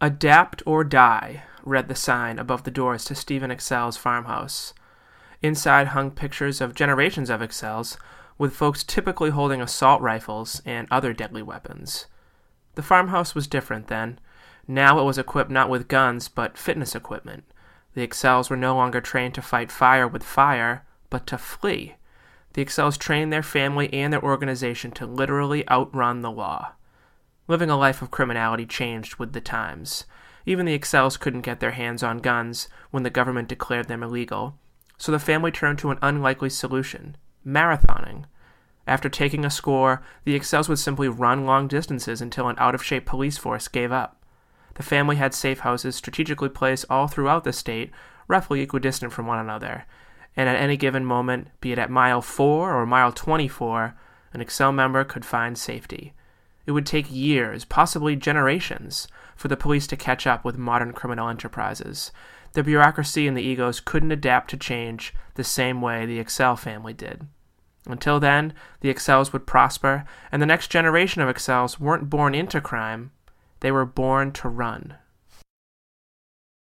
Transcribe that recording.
Adapt or die, read the sign above the doors to Stephen Excel's farmhouse. Inside hung pictures of generations of Excels, with folks typically holding assault rifles and other deadly weapons. The farmhouse was different then. Now it was equipped not with guns, but fitness equipment. The Excels were no longer trained to fight fire with fire, but to flee. The Excels trained their family and their organization to literally outrun the law. Living a life of criminality changed with the times. Even the Excels couldn't get their hands on guns when the government declared them illegal, so the family turned to an unlikely solution marathoning. After taking a score, the Excels would simply run long distances until an out of shape police force gave up. The family had safe houses strategically placed all throughout the state, roughly equidistant from one another, and at any given moment, be it at mile 4 or mile 24, an Excel member could find safety. It would take years, possibly generations, for the police to catch up with modern criminal enterprises. The bureaucracy and the egos couldn't adapt to change the same way the Excel family did. Until then, the Excels would prosper, and the next generation of Excels weren't born into crime, they were born to run.